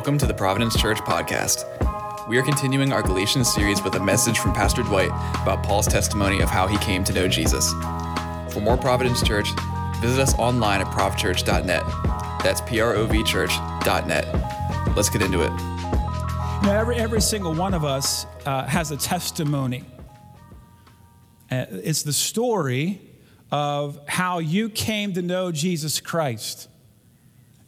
Welcome to the Providence Church podcast. We are continuing our Galatians series with a message from Pastor Dwight about Paul's testimony of how he came to know Jesus. For more Providence Church, visit us online at provchurch.net. That's P R O V church.net. Let's get into it. Now, every, every single one of us uh, has a testimony. Uh, it's the story of how you came to know Jesus Christ.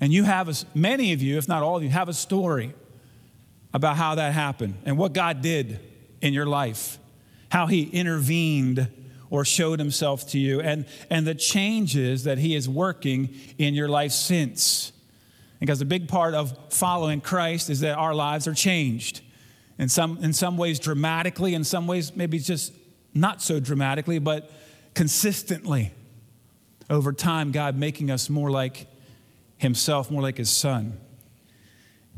And you have, a, many of you, if not all of you, have a story about how that happened and what God did in your life, how He intervened or showed Himself to you, and, and the changes that He is working in your life since. Because a big part of following Christ is that our lives are changed. In some, in some ways, dramatically, in some ways, maybe just not so dramatically, but consistently. Over time, God making us more like himself more like his son.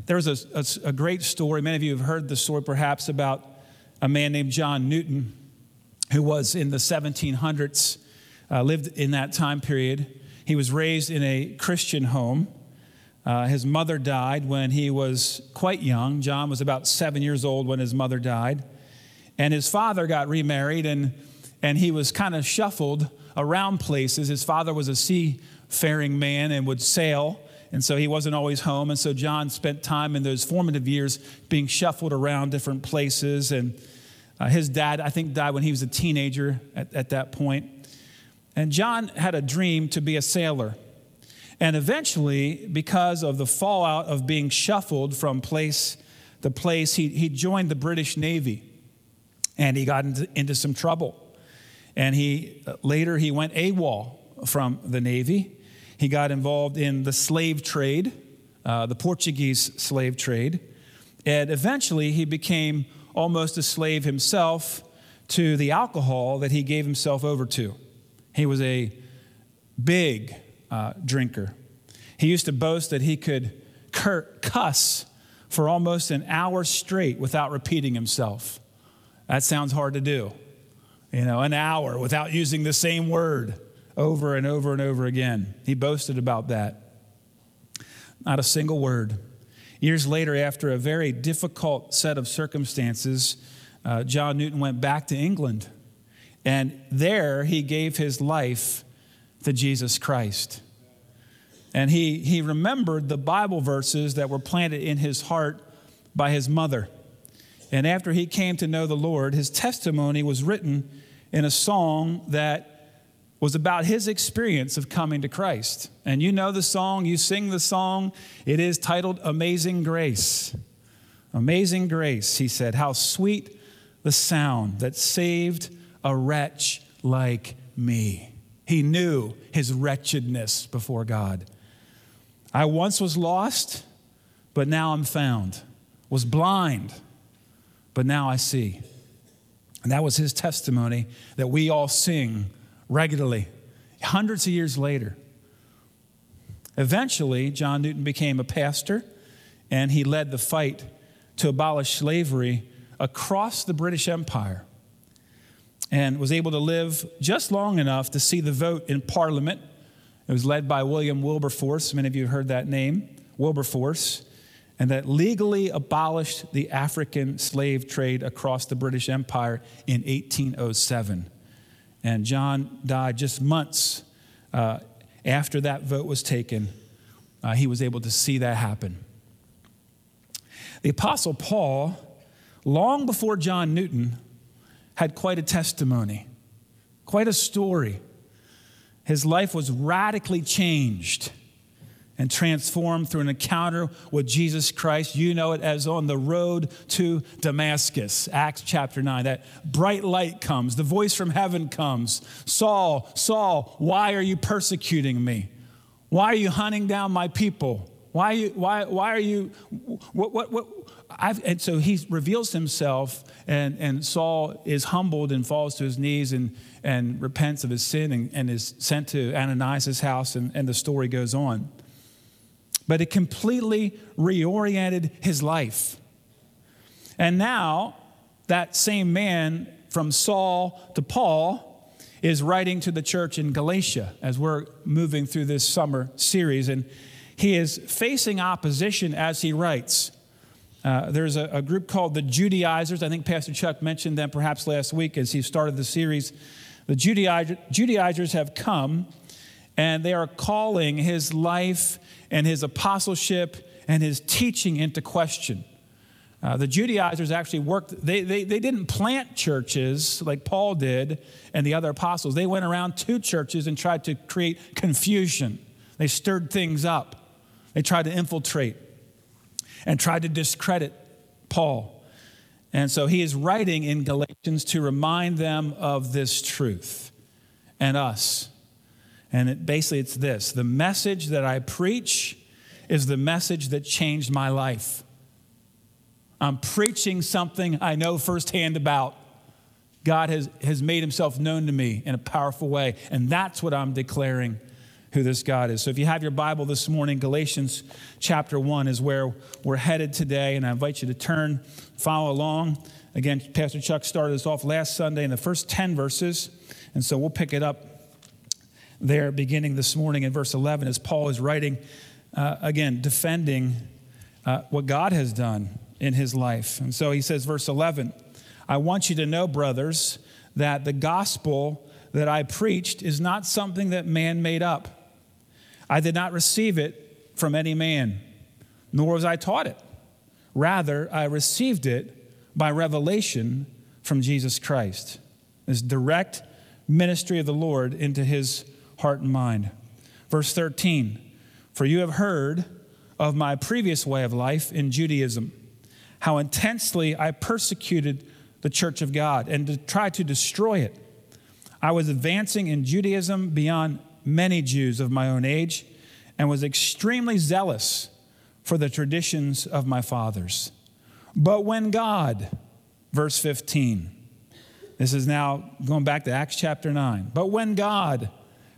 There was a, a, a, great story. Many of you have heard the story perhaps about a man named John Newton who was in the 1700s, uh, lived in that time period. He was raised in a Christian home. Uh, his mother died when he was quite young. John was about seven years old when his mother died. And his father got remarried, and, and he was kind of shuffled around places. His father was a sea faring man and would sail. And so he wasn't always home. And so John spent time in those formative years being shuffled around different places. And uh, his dad, I think, died when he was a teenager at, at that point. And John had a dream to be a sailor. And eventually, because of the fallout of being shuffled from place to place, he, he joined the British Navy and he got into, into some trouble. And he uh, later he went AWOL from the Navy. He got involved in the slave trade, uh, the Portuguese slave trade, and eventually he became almost a slave himself to the alcohol that he gave himself over to. He was a big uh, drinker. He used to boast that he could cuss for almost an hour straight without repeating himself. That sounds hard to do. You know, an hour without using the same word over and over and over again. He boasted about that. Not a single word. Years later, after a very difficult set of circumstances, uh, John Newton went back to England. And there he gave his life to Jesus Christ. And he, he remembered the Bible verses that were planted in his heart by his mother. And after he came to know the Lord, his testimony was written in a song that was about his experience of coming to Christ. And you know the song, you sing the song. It is titled Amazing Grace. Amazing Grace, he said, how sweet the sound that saved a wretch like me. He knew his wretchedness before God. I once was lost, but now I'm found. Was blind, but now I see. And that was his testimony that we all sing regularly, hundreds of years later. Eventually, John Newton became a pastor and he led the fight to abolish slavery across the British Empire and was able to live just long enough to see the vote in Parliament. It was led by William Wilberforce. Many of you have heard that name, Wilberforce, and that legally abolished the African slave trade across the British Empire in 1807. And John died just months uh, after that vote was taken. Uh, he was able to see that happen. The Apostle Paul, long before John Newton, had quite a testimony, quite a story. His life was radically changed and transformed through an encounter with Jesus Christ. You know it as on the road to Damascus, Acts chapter 9. That bright light comes, the voice from heaven comes Saul, Saul, why are you persecuting me? Why are you hunting down my people? Why, are you, why, why are you, what, what, what? I've, and so he reveals himself, and, and Saul is humbled and falls to his knees and, and repents of his sin and, and is sent to Ananias' house, and, and the story goes on but it completely reoriented his life. And now, that same man from Saul to Paul is writing to the church in Galatia as we're moving through this summer series. And he is facing opposition as he writes. Uh, there's a, a, group called the Judaizers. I think Pastor Chuck mentioned them perhaps last week as he started the series. The Judaizer, Judaizers have come and they are calling his life and his apostleship and his teaching into question. Uh, the Judaizers actually worked, they, they, they didn't plant churches like Paul did and the other apostles. They went around to churches and tried to create confusion. They stirred things up, they tried to infiltrate and tried to discredit Paul. And so he is writing in Galatians to remind them of this truth and us. And it, basically, it's this the message that I preach is the message that changed my life. I'm preaching something I know firsthand about. God has, has made himself known to me in a powerful way, and that's what I'm declaring who this God is. So if you have your Bible this morning, Galatians chapter 1 is where we're headed today, and I invite you to turn, follow along. Again, Pastor Chuck started us off last Sunday in the first 10 verses, and so we'll pick it up there beginning this morning in verse 11 as Paul is writing, uh, again, defending uh, what God has done in his life. And so he says, verse 11, I want you to know, brothers, that the gospel that I preached is not something that man made up. I did not receive it from any man, nor was I taught it. Rather, I received it by revelation from Jesus Christ. This direct ministry of the Lord into his heart and mind. Verse 13 For you have heard of my previous way of life in Judaism, how intensely I persecuted the church of God and tried to destroy it. I was advancing in Judaism beyond many Jews of my own age and was extremely zealous for the traditions of my fathers. But when God, verse 15, this is now going back to Acts chapter 9. But when God,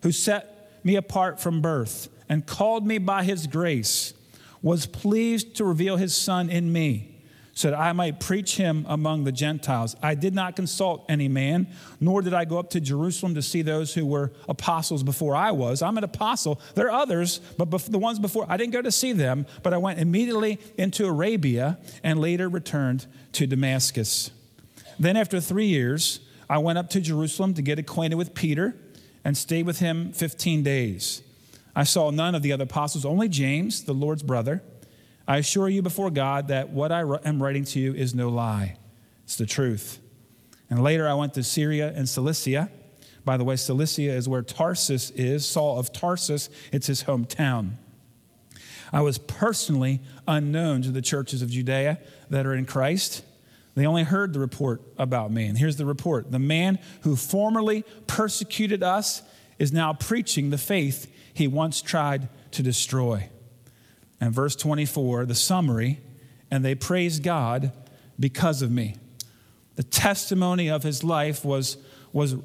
who set me apart from birth and called me by his grace, was pleased to reveal his Son in me so that I might preach him among the Gentiles. I did not consult any man, nor did I go up to Jerusalem to see those who were apostles before I was. I'm an apostle. There are others, but the ones before, I didn't go to see them, but I went immediately into Arabia and later returned to Damascus. Then, after three years, I went up to Jerusalem to get acquainted with Peter and stayed with him 15 days. I saw none of the other apostles, only James, the Lord's brother. I assure you before God that what I am writing to you is no lie, it's the truth. And later I went to Syria and Cilicia. By the way, Cilicia is where Tarsus is, Saul of Tarsus, it's his hometown. I was personally unknown to the churches of Judea that are in Christ. They only heard the report about me. And here's the report The man who formerly persecuted us is now preaching the faith he once tried to destroy. And verse 24, the summary, and they praised God because of me. The testimony of his life was, was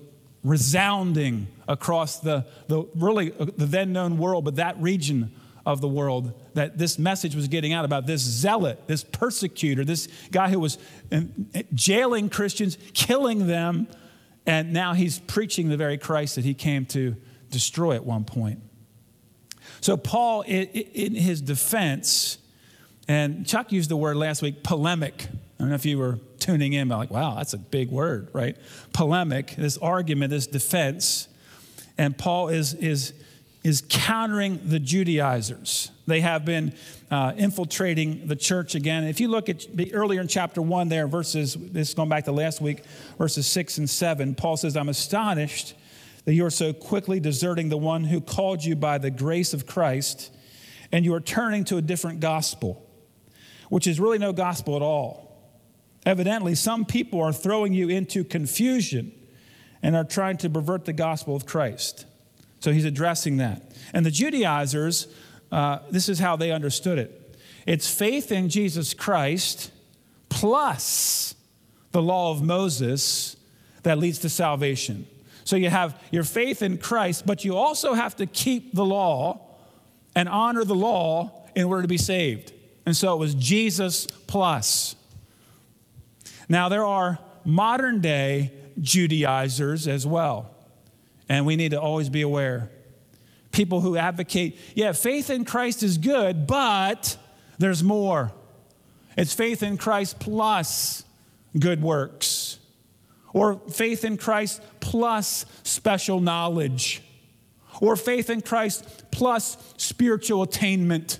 resounding across the, the really uh, the then known world, but that region of the world that this message was getting out about this zealot, this persecutor, this guy who was um, jailing Christians, killing them, and now he's preaching the very Christ that he came to destroy at one point. So, Paul, in his defense, and Chuck used the word last week, polemic. I don't know if you were tuning in, but like, wow, that's a big word, right? Polemic, this argument, this defense. And Paul is, is, is countering the Judaizers. They have been uh, infiltrating the church again. If you look at earlier in chapter one, there, verses, this is going back to last week, verses six and seven, Paul says, I'm astonished that you are so quickly deserting the one who called you by the grace of Christ and you are turning to a different gospel, which is really no gospel at all. Evidently, some people are throwing you into confusion and are trying to pervert the gospel of Christ. So he's addressing that. And the Judaizers, uh, this is how they understood it it's faith in Jesus Christ plus the law of Moses that leads to salvation. So you have your faith in Christ, but you also have to keep the law and honor the law in order to be saved. And so it was Jesus plus. Now, there are modern day Judaizers as well, and we need to always be aware. People who advocate, yeah, faith in Christ is good, but there's more. It's faith in Christ plus good works, or faith in Christ plus special knowledge, or faith in Christ plus spiritual attainment,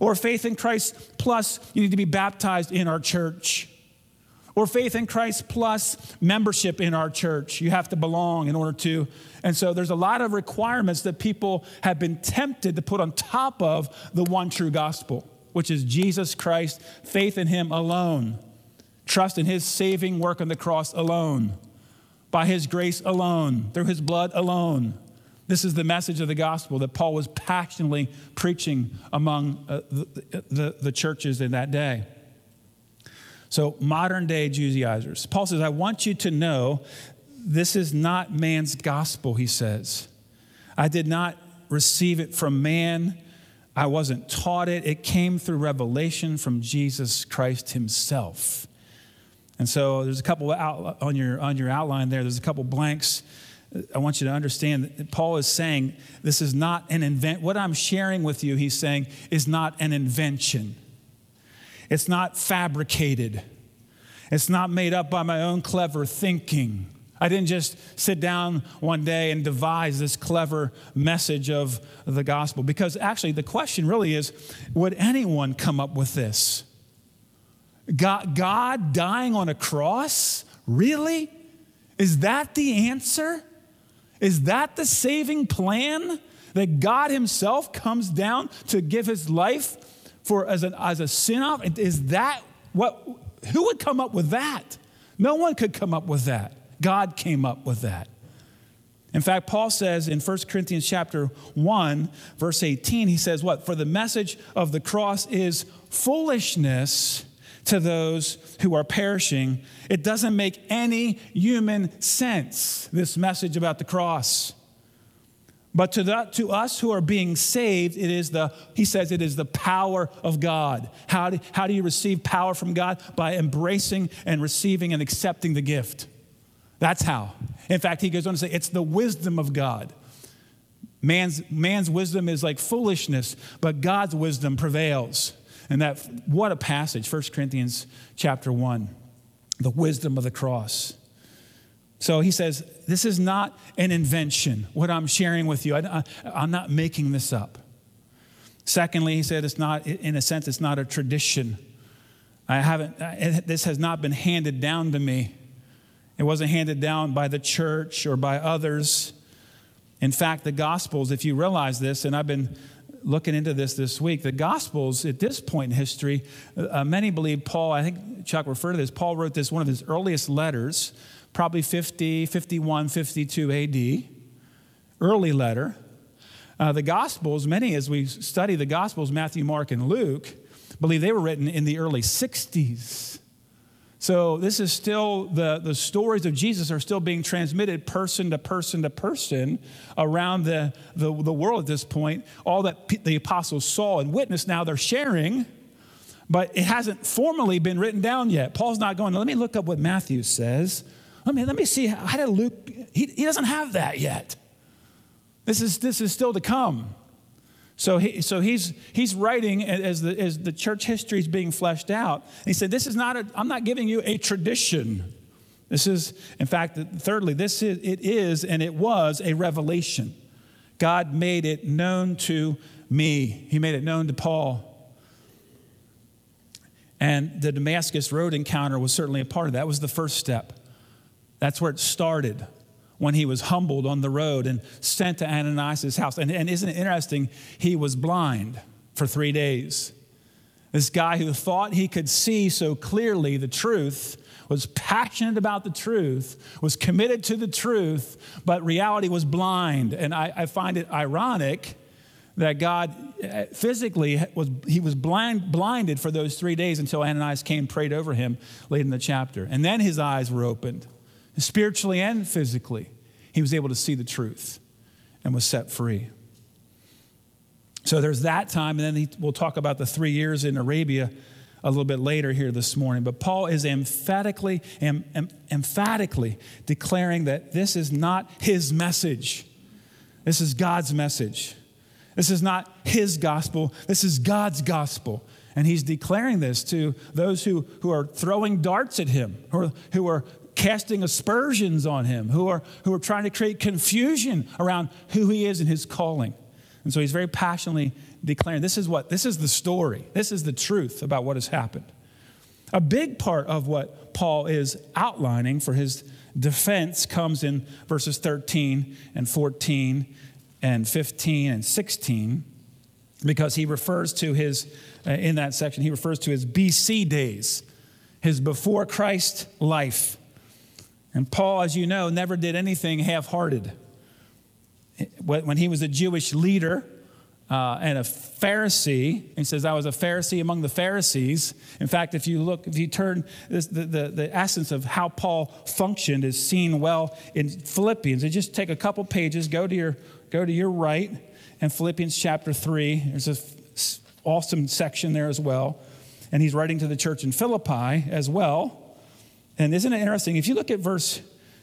or faith in Christ plus you need to be baptized in our church or faith in Christ plus membership in our church. You have to belong in order to. And so there's a lot of requirements that people have been tempted to put on top of the one true gospel, which is Jesus Christ, faith in Him alone, trust in His saving work on the cross alone, by His grace alone, through His blood alone. This is the message of the gospel that Paul was passionately preaching among uh, the, the, the churches in that day. So, modern day Judaizers. Paul says, I want you to know this is not man's gospel, he says. I did not receive it from man. I wasn't taught it. It came through revelation from Jesus Christ himself. And so there's a couple out, on your on your outline there. There's a couple blanks. I want you to understand that Paul is saying this is not an invent. What I'm sharing with you, he's saying, is not an invention. It's not fabricated. It's not made up by my own clever thinking. I didn't just sit down one day and devise this clever message of the gospel. Because actually, the question really is would anyone come up with this? God, God dying on a cross? Really? Is that the answer? Is that the saving plan? That God Himself comes down to give His life for as, an, as a sin off? Is that what, who would come up with that? No one could come up with that. God came up with that. In fact, Paul says in 1 Corinthians chapter 1, verse 18, he says, What? For the message of the cross is foolishness to those who are perishing. It doesn't make any human sense, this message about the cross. But to, the, to us who are being saved, it is the, he says, it is the power of God. How do, how do you receive power from God? By embracing and receiving and accepting the gift. That's how. In fact, he goes on to say, it's the wisdom of God. Man's, man's wisdom is like foolishness, but God's wisdom prevails. And that, what a passage, 1 Corinthians chapter 1, the wisdom of the cross. So he says, This is not an invention, what I'm sharing with you. I, am not making this up. Secondly, he said, It's not, in a sense, it's not a tradition. I haven't, this has not been handed down to me. It wasn't handed down by the church or by others. In fact, the Gospels, if you realize this, and I've been looking into this this week, the Gospels at this point in history, uh, many believe Paul, I think Chuck referred to this, Paul wrote this, one of his earliest letters probably 50, 51, 52 AD, early letter. Uh, the Gospels, many as we study the Gospels, Matthew, Mark, and Luke, believe they were written in the early 60s. So this is still, the, the stories of Jesus are still being transmitted person to person to person around the, the, the world at this point. All that p- the apostles saw and witnessed, now they're sharing, but it hasn't formally been written down yet. Paul's not going, let me look up what Matthew says. Let me, let me see, how did Luke, he, he doesn't have that yet. This is, this is still to come. So, he, so he's, he's writing as the, as the church history is being fleshed out. He said, This is not a, I'm not giving you a tradition. This is, in fact, thirdly, this is, it is and it was a revelation. God made it known to me, He made it known to Paul. And the Damascus Road encounter was certainly a part of that. That was the first step. That's where it started when he was humbled on the road and sent to Ananias' house. And, and isn't it interesting? He was blind for three days. This guy who thought he could see so clearly the truth, was passionate about the truth, was committed to the truth, but reality was blind. And I, I find it ironic that God uh, physically was he was blind, blinded for those three days until Ananias came and prayed over him late in the chapter. And then his eyes were opened spiritually and physically, he was able to see the truth and was set free. So there's that time, and then he, we'll talk about the three years in Arabia a little bit later here this morning. But Paul is emphatically, em, em, emphatically declaring that this is not his message. This is God's message. This is not his gospel, this is God's gospel. And he's declaring this to those who, who are throwing darts at him, are, who are casting aspersions on him, who are, who are trying to create confusion around who he is and his calling. And so he's very passionately declaring this is what, this is the story, this is the truth about what has happened. A big part of what Paul is outlining for his defense comes in verses 13 and 14 and 15 and 16 because he refers to his, uh, in that section, he refers to his BC days, his before Christ life. And Paul, as you know, never did anything half hearted. When he was a Jewish leader, uh, and a Pharisee. He says, I was a Pharisee among the Pharisees. In fact, if you look, if you turn this, the, the, the essence of how Paul functioned is seen well in Philippians. And just take a couple pages, go to your, go to your right, and Philippians chapter 3. There's an awesome section there as well. And he's writing to the church in Philippi as well. And isn't it interesting? If you look at verse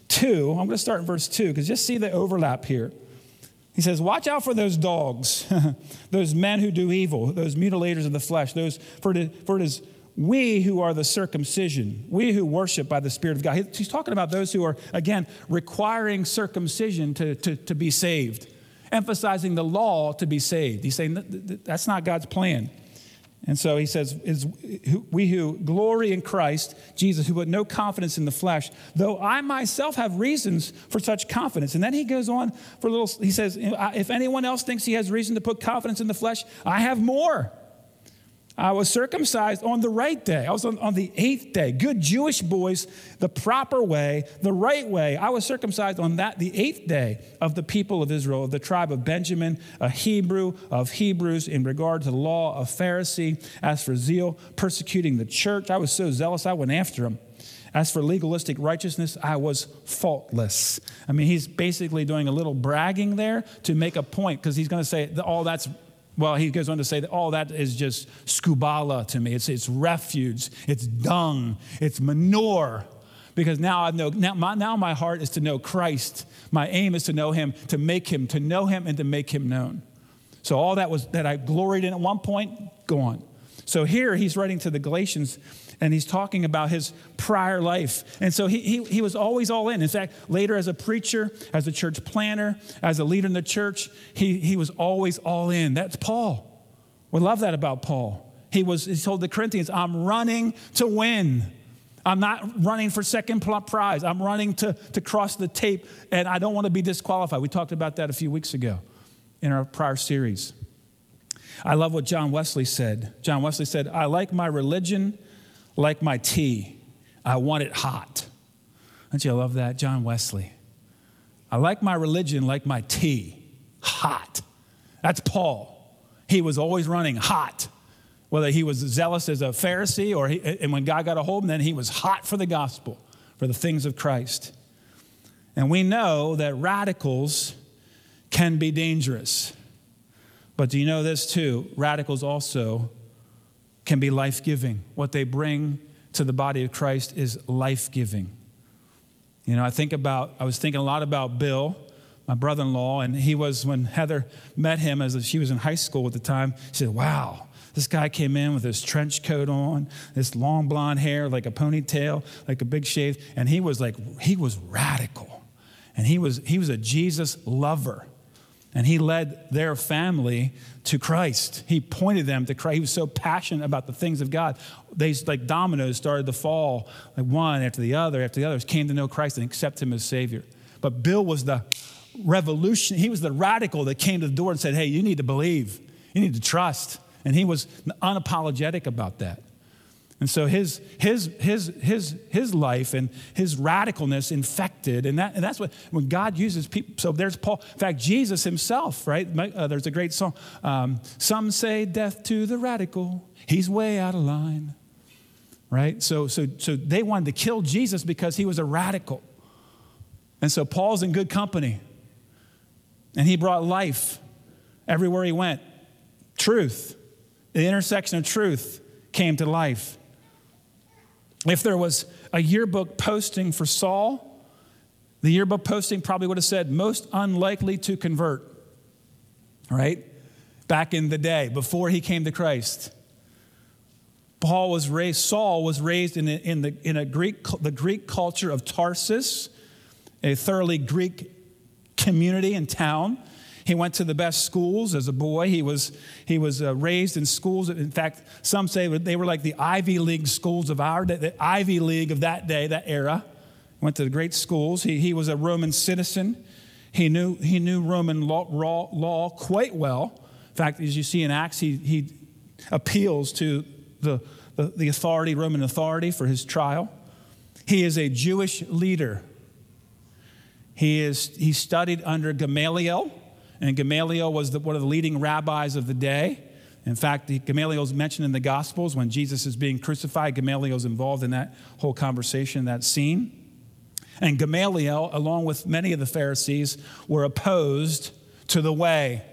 2, I'm going to start in verse 2 because just see the overlap here. He says, Watch out for those dogs, those men who do evil, those mutilators of the flesh, those, for it, for it is we who are the circumcision, we who worship by the Spirit of God. He's talking about those who are, again, requiring circumcision to, to, to be saved, emphasizing the law to be saved. He's saying that's not God's plan. And so he says, is, We who glory in Christ, Jesus, who put no confidence in the flesh, though I myself have reasons for such confidence. And then he goes on for a little, he says, If anyone else thinks he has reason to put confidence in the flesh, I have more. I was circumcised on the right day. I was on, on, the eighth day. Good Jewish boys, the proper way, the right way. I was circumcised on that, the eighth day of the people of Israel, of the tribe of Benjamin, a Hebrew of Hebrews, in regard to the law of Pharisee. As for zeal, persecuting the church, I was so zealous I went after him. As for legalistic righteousness, I was faultless. I mean, he's basically doing a little bragging there to make a point because he's going to say, all that's well, he goes on to say that all that is just skubala to me. It's, it's refuge, it's dung, it's manure. Because now I know, now my, now my heart is to know Christ. My aim is to know him, to make him, to know him and to make him known. So all that was that I gloried in at one point, gone. So here he's writing to the Galatians and he's talking about his prior life. And so he, he, he was always all in. In fact, later as a preacher, as a church planner, as a leader in the church, he, he was always all in. That's Paul. We love that about Paul. He was he told the Corinthians, I'm running to win. I'm not running for second prize. I'm running to, to cross the tape, and I don't want to be disqualified. We talked about that a few weeks ago in our prior series. I love what John Wesley said. John Wesley said, I like my religion like my tea, I want it hot. Don't you love that? John Wesley. I like my religion like my tea, hot. That's Paul. He was always running hot. Whether he was zealous as a Pharisee or he, and when God got a hold of him, then he was hot for the gospel, for the things of Christ. And we know that radicals can be dangerous. But do you know this too? Radicals also can be life giving. What they bring to the body of Christ is life giving. You know, I think about, I was thinking a lot about Bill, my brother in law, and he was, when Heather met him as she was in high school at the time, she said, Wow, this guy came in with his trench coat on, this long blonde hair, like a ponytail, like a big shave, and he was like, he was radical. And he was, he was a Jesus lover. And he led their family to Christ. He pointed them to Christ. He was so passionate about the things of God. They, like dominoes, started to fall, like one after the other after the others, came to know Christ and accept him as Savior. But Bill was the revolution, he was the radical that came to the door and said, Hey, you need to believe, you need to trust. And he was unapologetic about that. And so his, his, his, his, his life and his radicalness infected. And, that, and that's what, when God uses people. So there's Paul. In fact, Jesus himself, right? Uh, there's a great song. Um, Some say death to the radical. He's way out of line. Right? So, so, so they wanted to kill Jesus because he was a radical. And so Paul's in good company. And he brought life everywhere he went. Truth. The intersection of truth came to life. If there was a yearbook posting for Saul, the yearbook posting probably would have said, most unlikely to convert. right? Back in the day, before he came to Christ. Paul was raised, Saul was raised in, in, the, in a Greek, the Greek culture of Tarsus, a thoroughly Greek community and town. He went to the best schools as a boy. He was, he was uh, raised in schools. In fact, some say they were like the Ivy League schools of our day, the Ivy League of that day, that era. Went to the great schools. He, he was a Roman citizen. He knew, he knew Roman law, law, law quite well. In fact, as you see in Acts, he, he appeals to the, the, the authority, Roman authority, for his trial. He is a Jewish leader. He, is, he studied under Gamaliel, and Gamaliel was the, one of the leading rabbis of the day. In fact, Gamaliel is mentioned in the Gospels when Jesus is being crucified. Gamaliel is involved in that whole conversation, that scene. And Gamaliel, along with many of the Pharisees, were opposed to the way.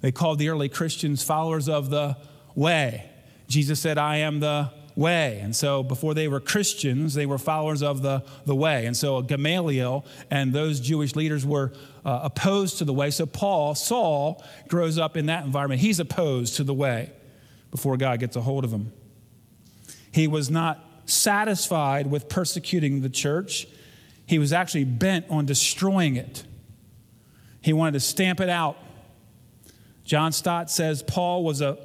They called the early Christians followers of the way. Jesus said, I am the way. And so before they were Christians, they were followers of the, the way. And so Gamaliel and those Jewish leaders were uh, opposed to the way. So Paul, Saul, grows up in that environment. He's opposed to the way before God gets a hold of him. He was not satisfied with persecuting the church, he was actually bent on destroying it. He wanted to stamp it out. John Stott says Paul was a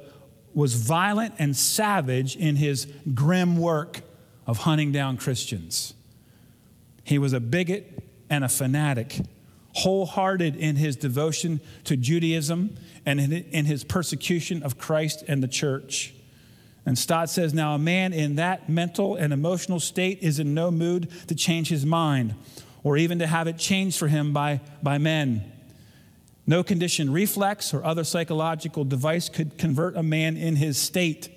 was violent and savage in his grim work of hunting down Christians. He was a bigot and a fanatic, wholehearted in his devotion to Judaism and in his persecution of Christ and the church. And Stott says, Now, a man in that mental and emotional state is in no mood to change his mind or even to have it changed for him by, by men. No conditioned reflex or other psychological device could convert a man in his state.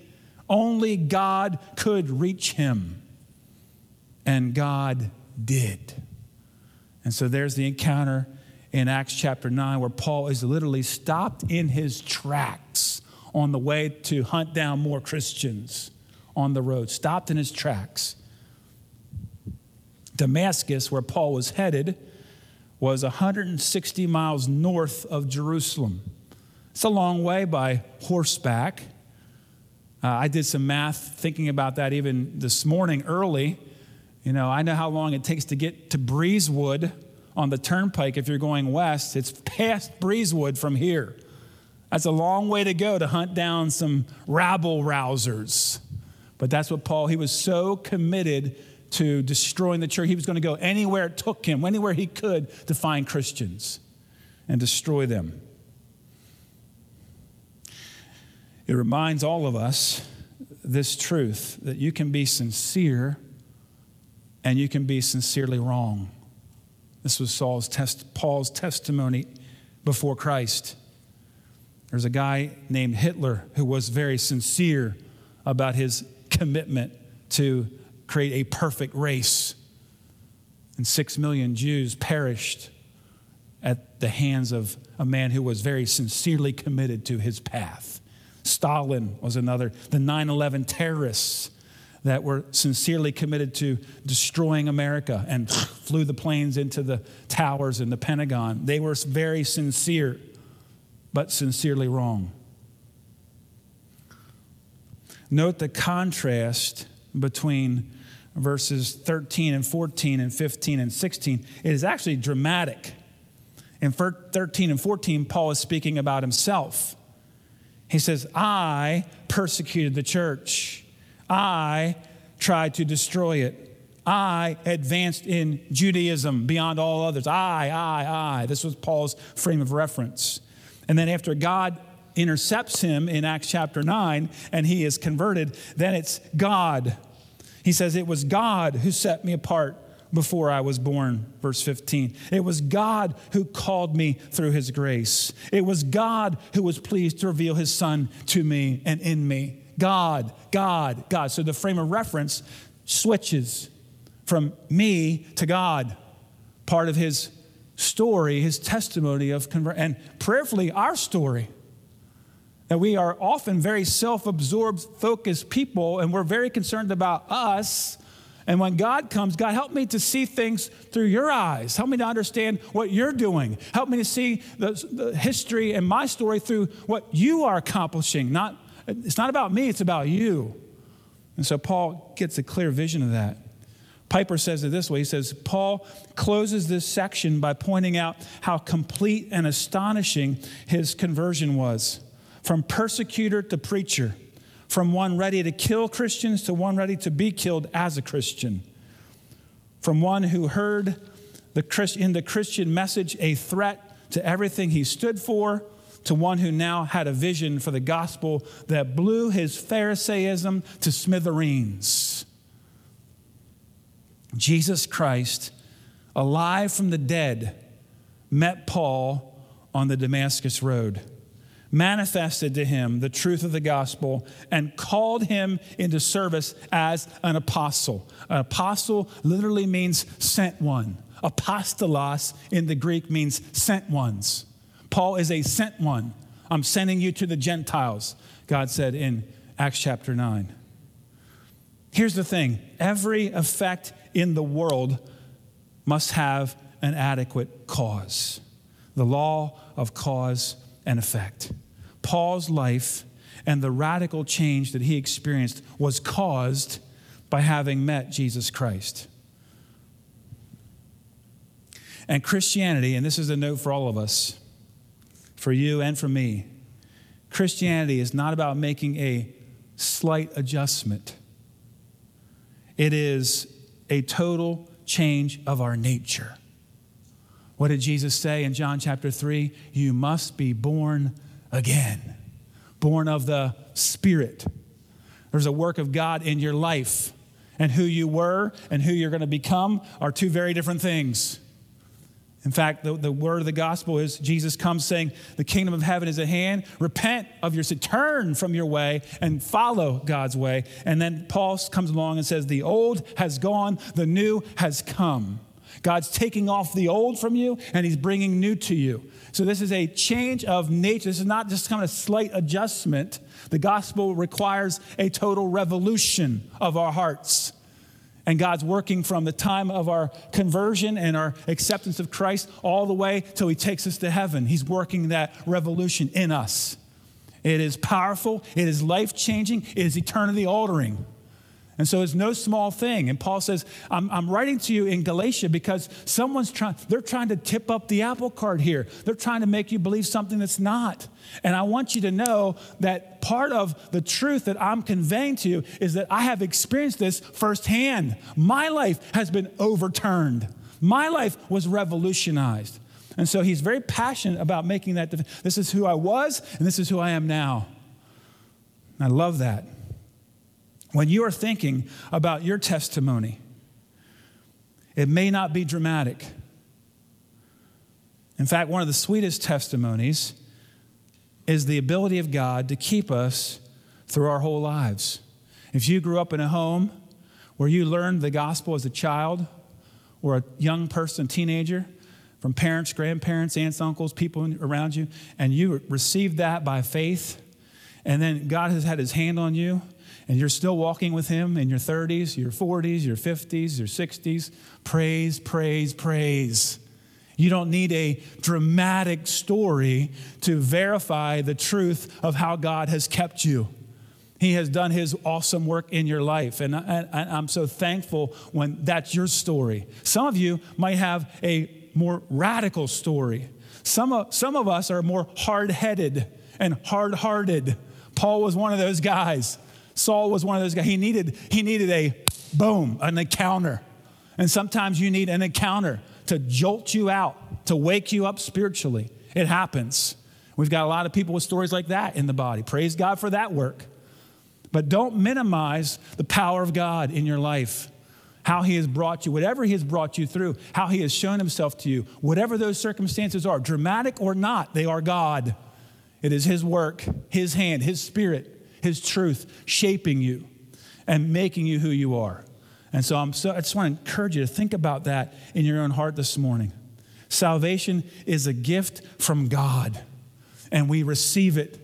Only God could reach him. And God did. And so there's the encounter in Acts chapter 9 where Paul is literally stopped in his tracks on the way to hunt down more Christians on the road, stopped in his tracks. Damascus, where Paul was headed, was 160 miles north of Jerusalem. It's a long way by horseback. Uh, I did some math thinking about that even this morning early. You know, I know how long it takes to get to Breezewood on the turnpike if you're going west. It's past Breezewood from here. That's a long way to go to hunt down some rabble rousers. But that's what Paul, he was so committed to destroying the church. He was going to go anywhere it took him, anywhere he could to find Christians and destroy them. It reminds all of us this truth that you can be sincere and you can be sincerely wrong. This was Saul's test, Paul's testimony before Christ. There's a guy named Hitler who was very sincere about his commitment to create a perfect race. And six million Jews perished at the hands of a man who was very sincerely committed to his path. Stalin was another. The 9 11 terrorists that were sincerely committed to destroying America and flew the planes into the towers in the Pentagon. They were very sincere, but sincerely wrong. Note the contrast between verses 13 and 14 and 15 and 16, it is actually dramatic. In 13 and 14, Paul is speaking about himself. He says, I persecuted the church. I tried to destroy it. I advanced in Judaism beyond all others. I, I, I. This was Paul's frame of reference. And then after God intercepts him in Acts chapter 9 and he is converted, then it's God he says, It was God who set me apart before I was born, verse 15. It was God who called me through his grace. It was God who was pleased to reveal his son to me and in me. God, God, God. So the frame of reference switches from me to God, part of his story, his testimony of conversion, and prayerfully our story that we are often very self absorbed, focused people, and we're very concerned about us And when God comes, God, help me to see things through your eyes. Help me to understand what you're doing. Help me to see the, the history and my story through what you are accomplishing. Not, it's not about me, it's about you. And so Paul gets a clear vision of that. Piper says it this way He says, Paul closes this section by pointing out how complete and astonishing his conversion was from persecutor to preacher from one ready to kill Christians to one ready to be killed as a Christian, from one who heard the Christ, in the Christian message a threat to everything he stood for, to one who now had a vision for the gospel that blew his Pharisaism to smithereens. Jesus Christ, alive from the dead, met Paul on the Damascus Road manifested to him the truth of the gospel and called him into service as an apostle. An apostle literally means sent one. Apostolos in the Greek means sent ones. Paul is a sent one. I'm sending you to the Gentiles, God said in Acts chapter 9. Here's the thing every effect in the world must have an adequate cause. The law of cause and effect. Paul's life and the radical change that he experienced was caused by having met Jesus Christ. And Christianity, and this is a note for all of us, for you and for me, Christianity is not about making a slight adjustment, it is a total change of our nature. What did Jesus say in John chapter 3? You must be born again, born of the Spirit. There's a work of God in your life, and who you were and who you're going to become are two very different things. In fact, the, the word of the gospel is Jesus comes saying, The kingdom of heaven is at hand. Repent of your sin, turn from your way and follow God's way. And then Paul comes along and says, The old has gone, the new has come. God's taking off the old from you and he's bringing new to you. So, this is a change of nature. This is not just kind of a slight adjustment. The gospel requires a total revolution of our hearts. And God's working from the time of our conversion and our acceptance of Christ all the way till He takes us to heaven. He's working that revolution in us. It is powerful, it is life changing, it is eternity altering. And so it's no small thing. And Paul says, I'm, I'm, writing to you in Galatia because someone's trying, they're trying to tip up the apple cart here. They're trying to make you believe something that's not. And I want you to know that part of the truth that I'm conveying to you is that I have experienced this firsthand. My life has been overturned, my life was revolutionized. And so he's very passionate about making that. This is who I was, and this is who I am now. I love that. When you are thinking about your testimony, it may not be dramatic. In fact, one of the sweetest testimonies is the ability of God to keep us through our whole lives. If you grew up in a home where you learned the gospel as a child or a young person, teenager, from parents, grandparents, aunts, uncles, people around you, and you received that by faith, and then God has had his hand on you, and you're still walking with Him in your 30s, your 40s, your 50s, your 60s, praise, praise, praise. You don't need a dramatic story to verify the truth of how God has kept you. He has done His awesome work in your life. And I, am so thankful when that's your story. Some of you might have a more radical story. Some of, some of us are more hard headed and hard hearted. Paul was one of those guys. Saul was one of those guys. He needed, he needed a boom, an encounter. And sometimes you need an encounter to jolt you out, to wake you up spiritually. It happens. We've got a lot of people with stories like that in the body. Praise God for that work. But don't minimize the power of God in your life. How he has brought you, whatever he has brought you through, how he has shown himself to you, whatever those circumstances are, dramatic or not, they are God. It is his work, his hand, his spirit his truth shaping you and making you who you are. And so, I'm so I just want to encourage you to think about that in your own heart this morning. Salvation is a gift from God, and we receive it.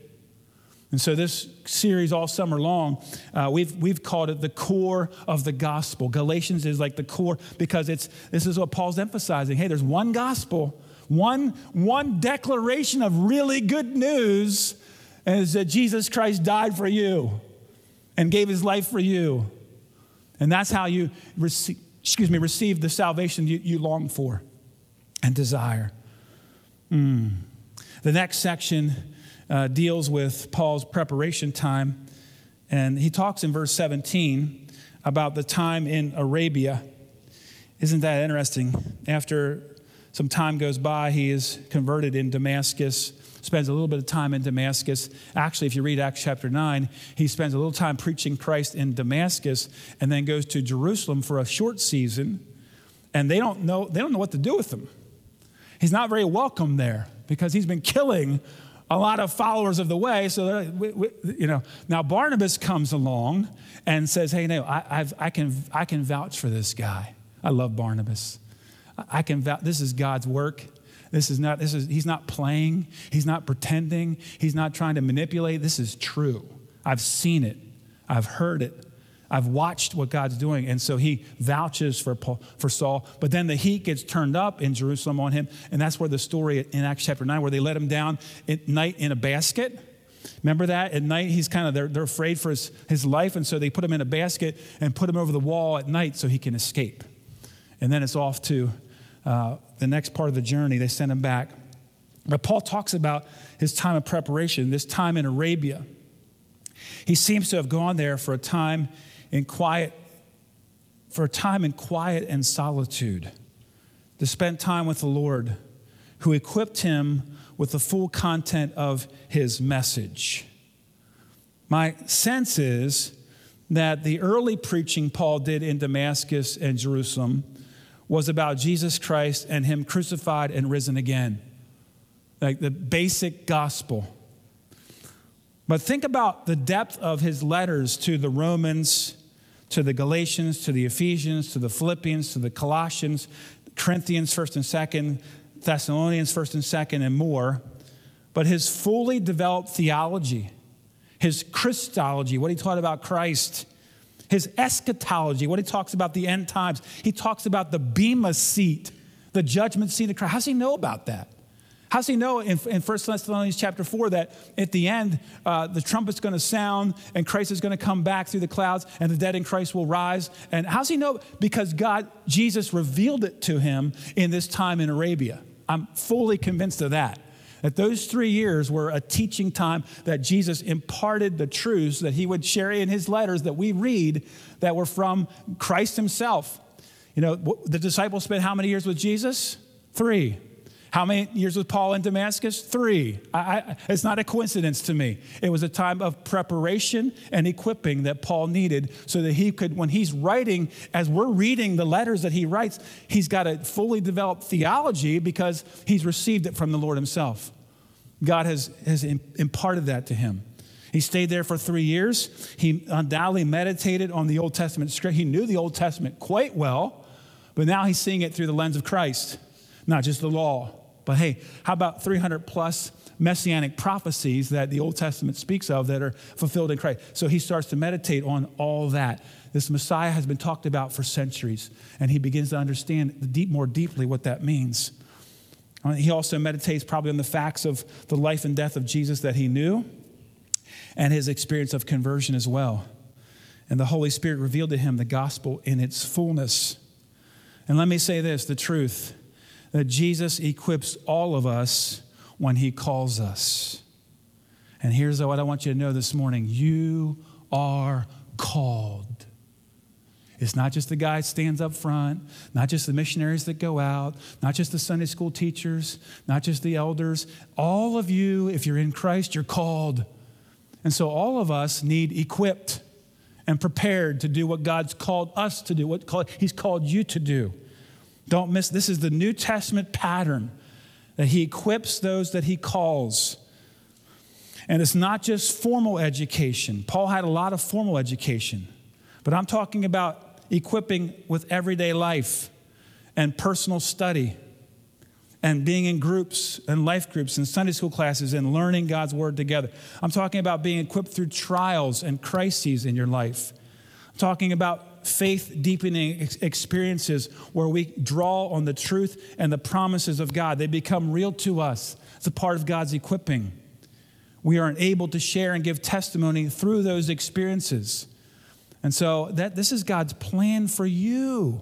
And so, this series all summer long, uh, we've, we've called it the core of the gospel. Galatians is like the core because it's, this is what Paul's emphasizing. Hey, there's one gospel, one, one declaration of really good news, is that Jesus Christ died for you and gave his life for you. And that's how you receive, excuse me, receive the salvation you, you long for and desire. Mm. The next section uh, deals with Paul's preparation time, and he talks in verse 17 about the time in Arabia. Isn't that interesting? After some time goes by, he is converted in Damascus, spends a little bit of time in Damascus. Actually, if you read Acts chapter 9, he spends a little time preaching Christ in Damascus and then goes to Jerusalem for a short season, and they don't know, they don't know what to do with him. He's not very welcome there because he's been killing a lot of followers of the way. So, uh, we, we, you know, now Barnabas comes along and says, Hey, no, I, I, can, I can vouch for this guy. I love Barnabas. I can vouch, this is God's work. This is not, this is, he's not playing. He's not pretending. He's not trying to manipulate. This is true. I've seen it. I've heard it. I've watched what God's doing. And so he vouches for, Paul, for Saul. But then the heat gets turned up in Jerusalem on him. And that's where the story in Acts chapter 9, where they let him down at night in a basket. Remember that? At night, he's kind of, they're, they're afraid for his, his life. And so they put him in a basket and put him over the wall at night so he can escape. And then it's off to uh, the next part of the journey. They send him back. But Paul talks about his time of preparation, this time in Arabia. He seems to have gone there for a time in quiet, for a time in quiet and solitude, to spend time with the Lord, who equipped him with the full content of his message. My sense is that the early preaching Paul did in Damascus and Jerusalem was about Jesus Christ and him crucified and risen again. Like the basic gospel. But think about the depth of his letters to the Romans, to the Galatians, to the Ephesians, to the Philippians, to the Colossians, Corinthians, 1st and 2nd, Thessalonians, 1st and 2nd, and more. But his fully developed theology, his Christology, what he taught about Christ, his eschatology, what he talks about the end times, he talks about the Bema seat, the judgment seat of Christ. How does he know about that? How does he know in, in 1 Thessalonians chapter 4 that at the end uh, the trumpet's going to sound and Christ is going to come back through the clouds and the dead in Christ will rise? And how does he know? Because God, Jesus revealed it to him in this time in Arabia. I'm fully convinced of that. That those three years were a teaching time that Jesus imparted the truths that he would share in his letters that we read that were from Christ himself. You know, the disciples spent how many years with Jesus? Three. How many years with Paul in Damascus? Three. I, I, it's not a coincidence to me. It was a time of preparation and equipping that Paul needed so that he could, when he's writing, as we're reading the letters that he writes, he's got a fully developed theology because he's received it from the Lord himself. God has, has imparted that to him. He stayed there for three years. He uh, undoubtedly meditated on the Old Testament script. He knew the Old Testament quite well, but now he's seeing it through the lens of Christ, not just the law. But hey, how about 300 plus messianic prophecies that the Old Testament speaks of that are fulfilled in Christ? So he starts to meditate on all that. This Messiah has been talked about for centuries, and he begins to understand deep, more deeply what that means. Uh, he also meditates probably on the facts of the life and death of Jesus that he knew and his experience of conversion as well. And the Holy Spirit revealed to him the gospel in its fullness. And let me say this the truth that Jesus equips all of us when he calls us. And here's what I want you to know this morning you are called. It's not just the guy stands up front, not just the missionaries that go out, not just the Sunday school teachers, not just the elders. All of you, if you're in Christ, you're called. And so all of us need equipped and prepared to do what God's called us to do, what He's called you to do. Don't miss, this is the New Testament pattern that he equips those that he calls. And it's not just formal education. Paul had a lot of formal education, but I'm talking about equipping with everyday life and personal study and being in groups and life groups and Sunday school classes and learning God's word together. I'm talking about being equipped through trials and crises in your life. I'm talking about faith deepening experiences where we draw on the truth and the promises of God. They become real to us. It's a part of God's equipping. We are able to share and give testimony through those experiences. And so that this is God's plan for you.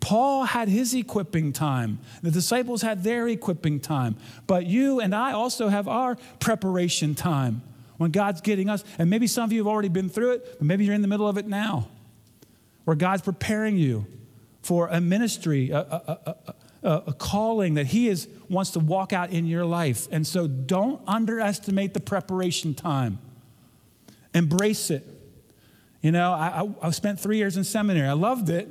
Paul had his equipping time. The disciples had their equipping time. But you and I also have our preparation time when God's getting us. And maybe some of you have already been through it, but maybe you're in the middle of it now, where God's preparing you for a ministry, a, a, a, a calling that He is, wants to walk out in your life. And so don't underestimate the preparation time, embrace it. You know, I, I, I spent three years in seminary, I loved it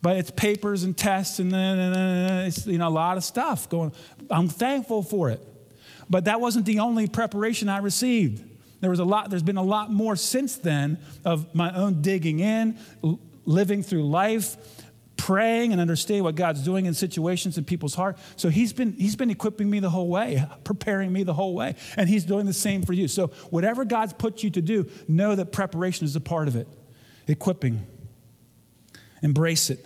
but it's papers and tests and then it's you know a lot of stuff going. I'm thankful for it. But that wasn't the only preparation i received. There was a lot there's been a lot more since then of my own digging in living through life praying and understanding what god's doing in situations in people's heart so he's been he's been equipping me the whole way preparing me the whole way and he's doing the same for you so whatever god's put you to do know that preparation is a part of it equipping Embrace it.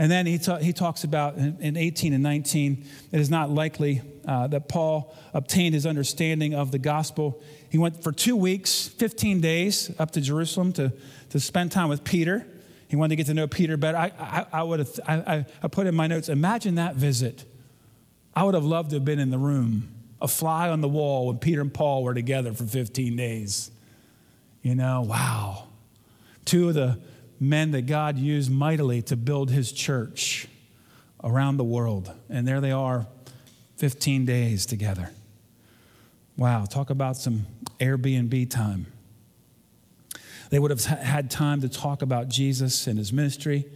And then he, ta- he talks about in, in 18 and 19, it is not likely uh, that Paul obtained his understanding of the gospel. He went for two weeks, 15 days, up to Jerusalem to, to spend time with Peter. He wanted to get to know Peter better. I, I, I would have, I, I put in my notes, imagine that visit. I would have loved to have been in the room, a fly on the wall when Peter and Paul were together for 15 days. You know, wow. Two of the men that God used mightily to build his church around the world. And there they are, 15 days together. Wow, talk about some Airbnb time. They would have had time to talk about Jesus and his ministry,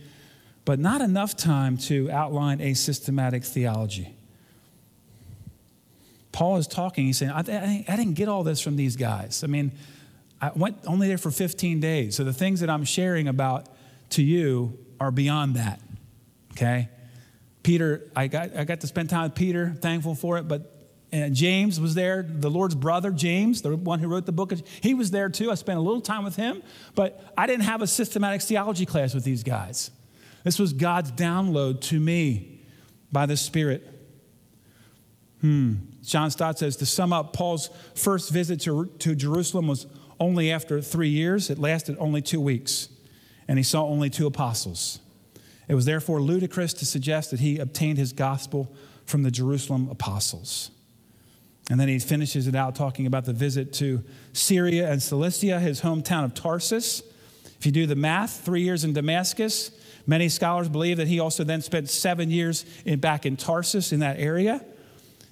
but not enough time to outline a systematic theology. Paul is talking, he's saying, I, I didn't get all this from these guys. I mean, I went only there for 15 days. So the things that I'm sharing about to you are beyond that. Okay? Peter, I got, I got to spend time with Peter, thankful for it, but and James was there, the Lord's brother, James, the one who wrote the book. He was there too. I spent a little time with him, but I didn't have a systematic theology class with these guys. This was God's download to me by the Spirit. Hmm. John Stott says to sum up, Paul's first visit to, to Jerusalem was only after three years. It lasted only two weeks, and he saw only two apostles. It was therefore ludicrous to suggest that he obtained his gospel from the Jerusalem apostles. And then he finishes it out talking about the visit to Syria and Cilicia, his hometown of Tarsus. If you do the math, three years in Damascus, many scholars believe that he also then spent seven years in, back in Tarsus in that area.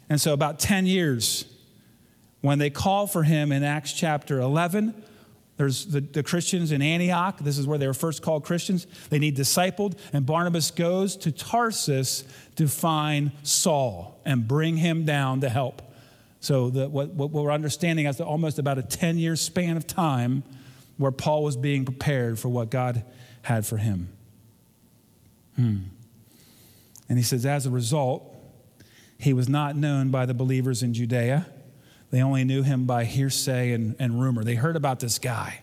And so about 10 years when they call for him in Acts chapter 11, there's the, the, Christians in Antioch. This is where they were first called Christians. They need discipled, and Barnabas goes to Tarsus to find Saul and bring him down to help. So, the, what, what we're understanding is almost about a 10 year span of time where Paul was being prepared for what God had for him. Hmm. And he says, as a result, he was not known by the believers in Judea they only knew him by hearsay and, and rumor. They heard about this guy.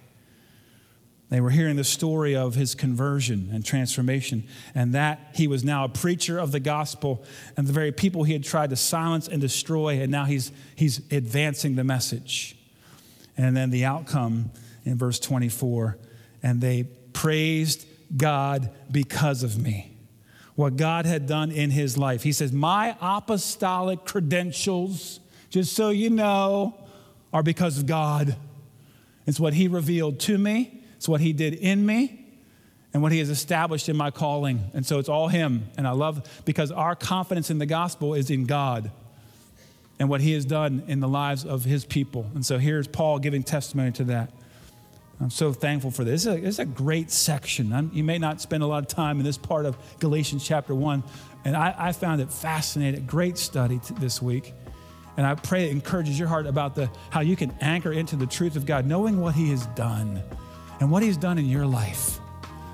They were hearing the story of his conversion and transformation, and that he was now a preacher of the gospel, and the very people he had tried to silence and destroy, and now he's, he's advancing the message. And then the outcome in verse 24 and they praised God because of me. What God had done in his life. He says, My apostolic credentials just so you know, are because of God. It's what He revealed to me, it's what He did in me, and what He has established in my calling. And so it's all Him. And I love because our confidence in the gospel is in God and what He has done in the lives of His people. And so here's Paul giving testimony to that. I'm so thankful for this. It's a, a great section. I'm, you may not spend a lot of time in this part of Galatians chapter 1, and I, I found it fascinating. Great study this week. And I pray it encourages your heart about the, how you can anchor into the truth of God, knowing what He has done and what He's done in your life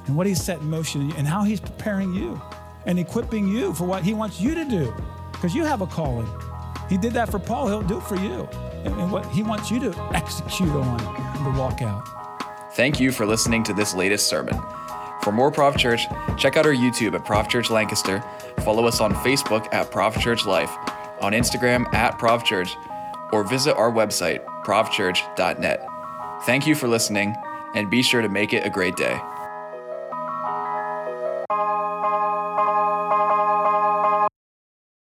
and what He's set in motion and how He's preparing you and equipping you for what He wants you to do. because you have a calling. He did that for Paul, he'll do it for you. And, what he wants you to execute on and to walk out. Thank you for listening to this latest sermon. For more ProvChurch, check out our YouTube at ProvChurch Lancaster, follow us on Facebook at ProvChurch Life, on Instagram at ProvChurch, or visit our website, provchurch.net. Thank you for listening, and be sure to make it a great day.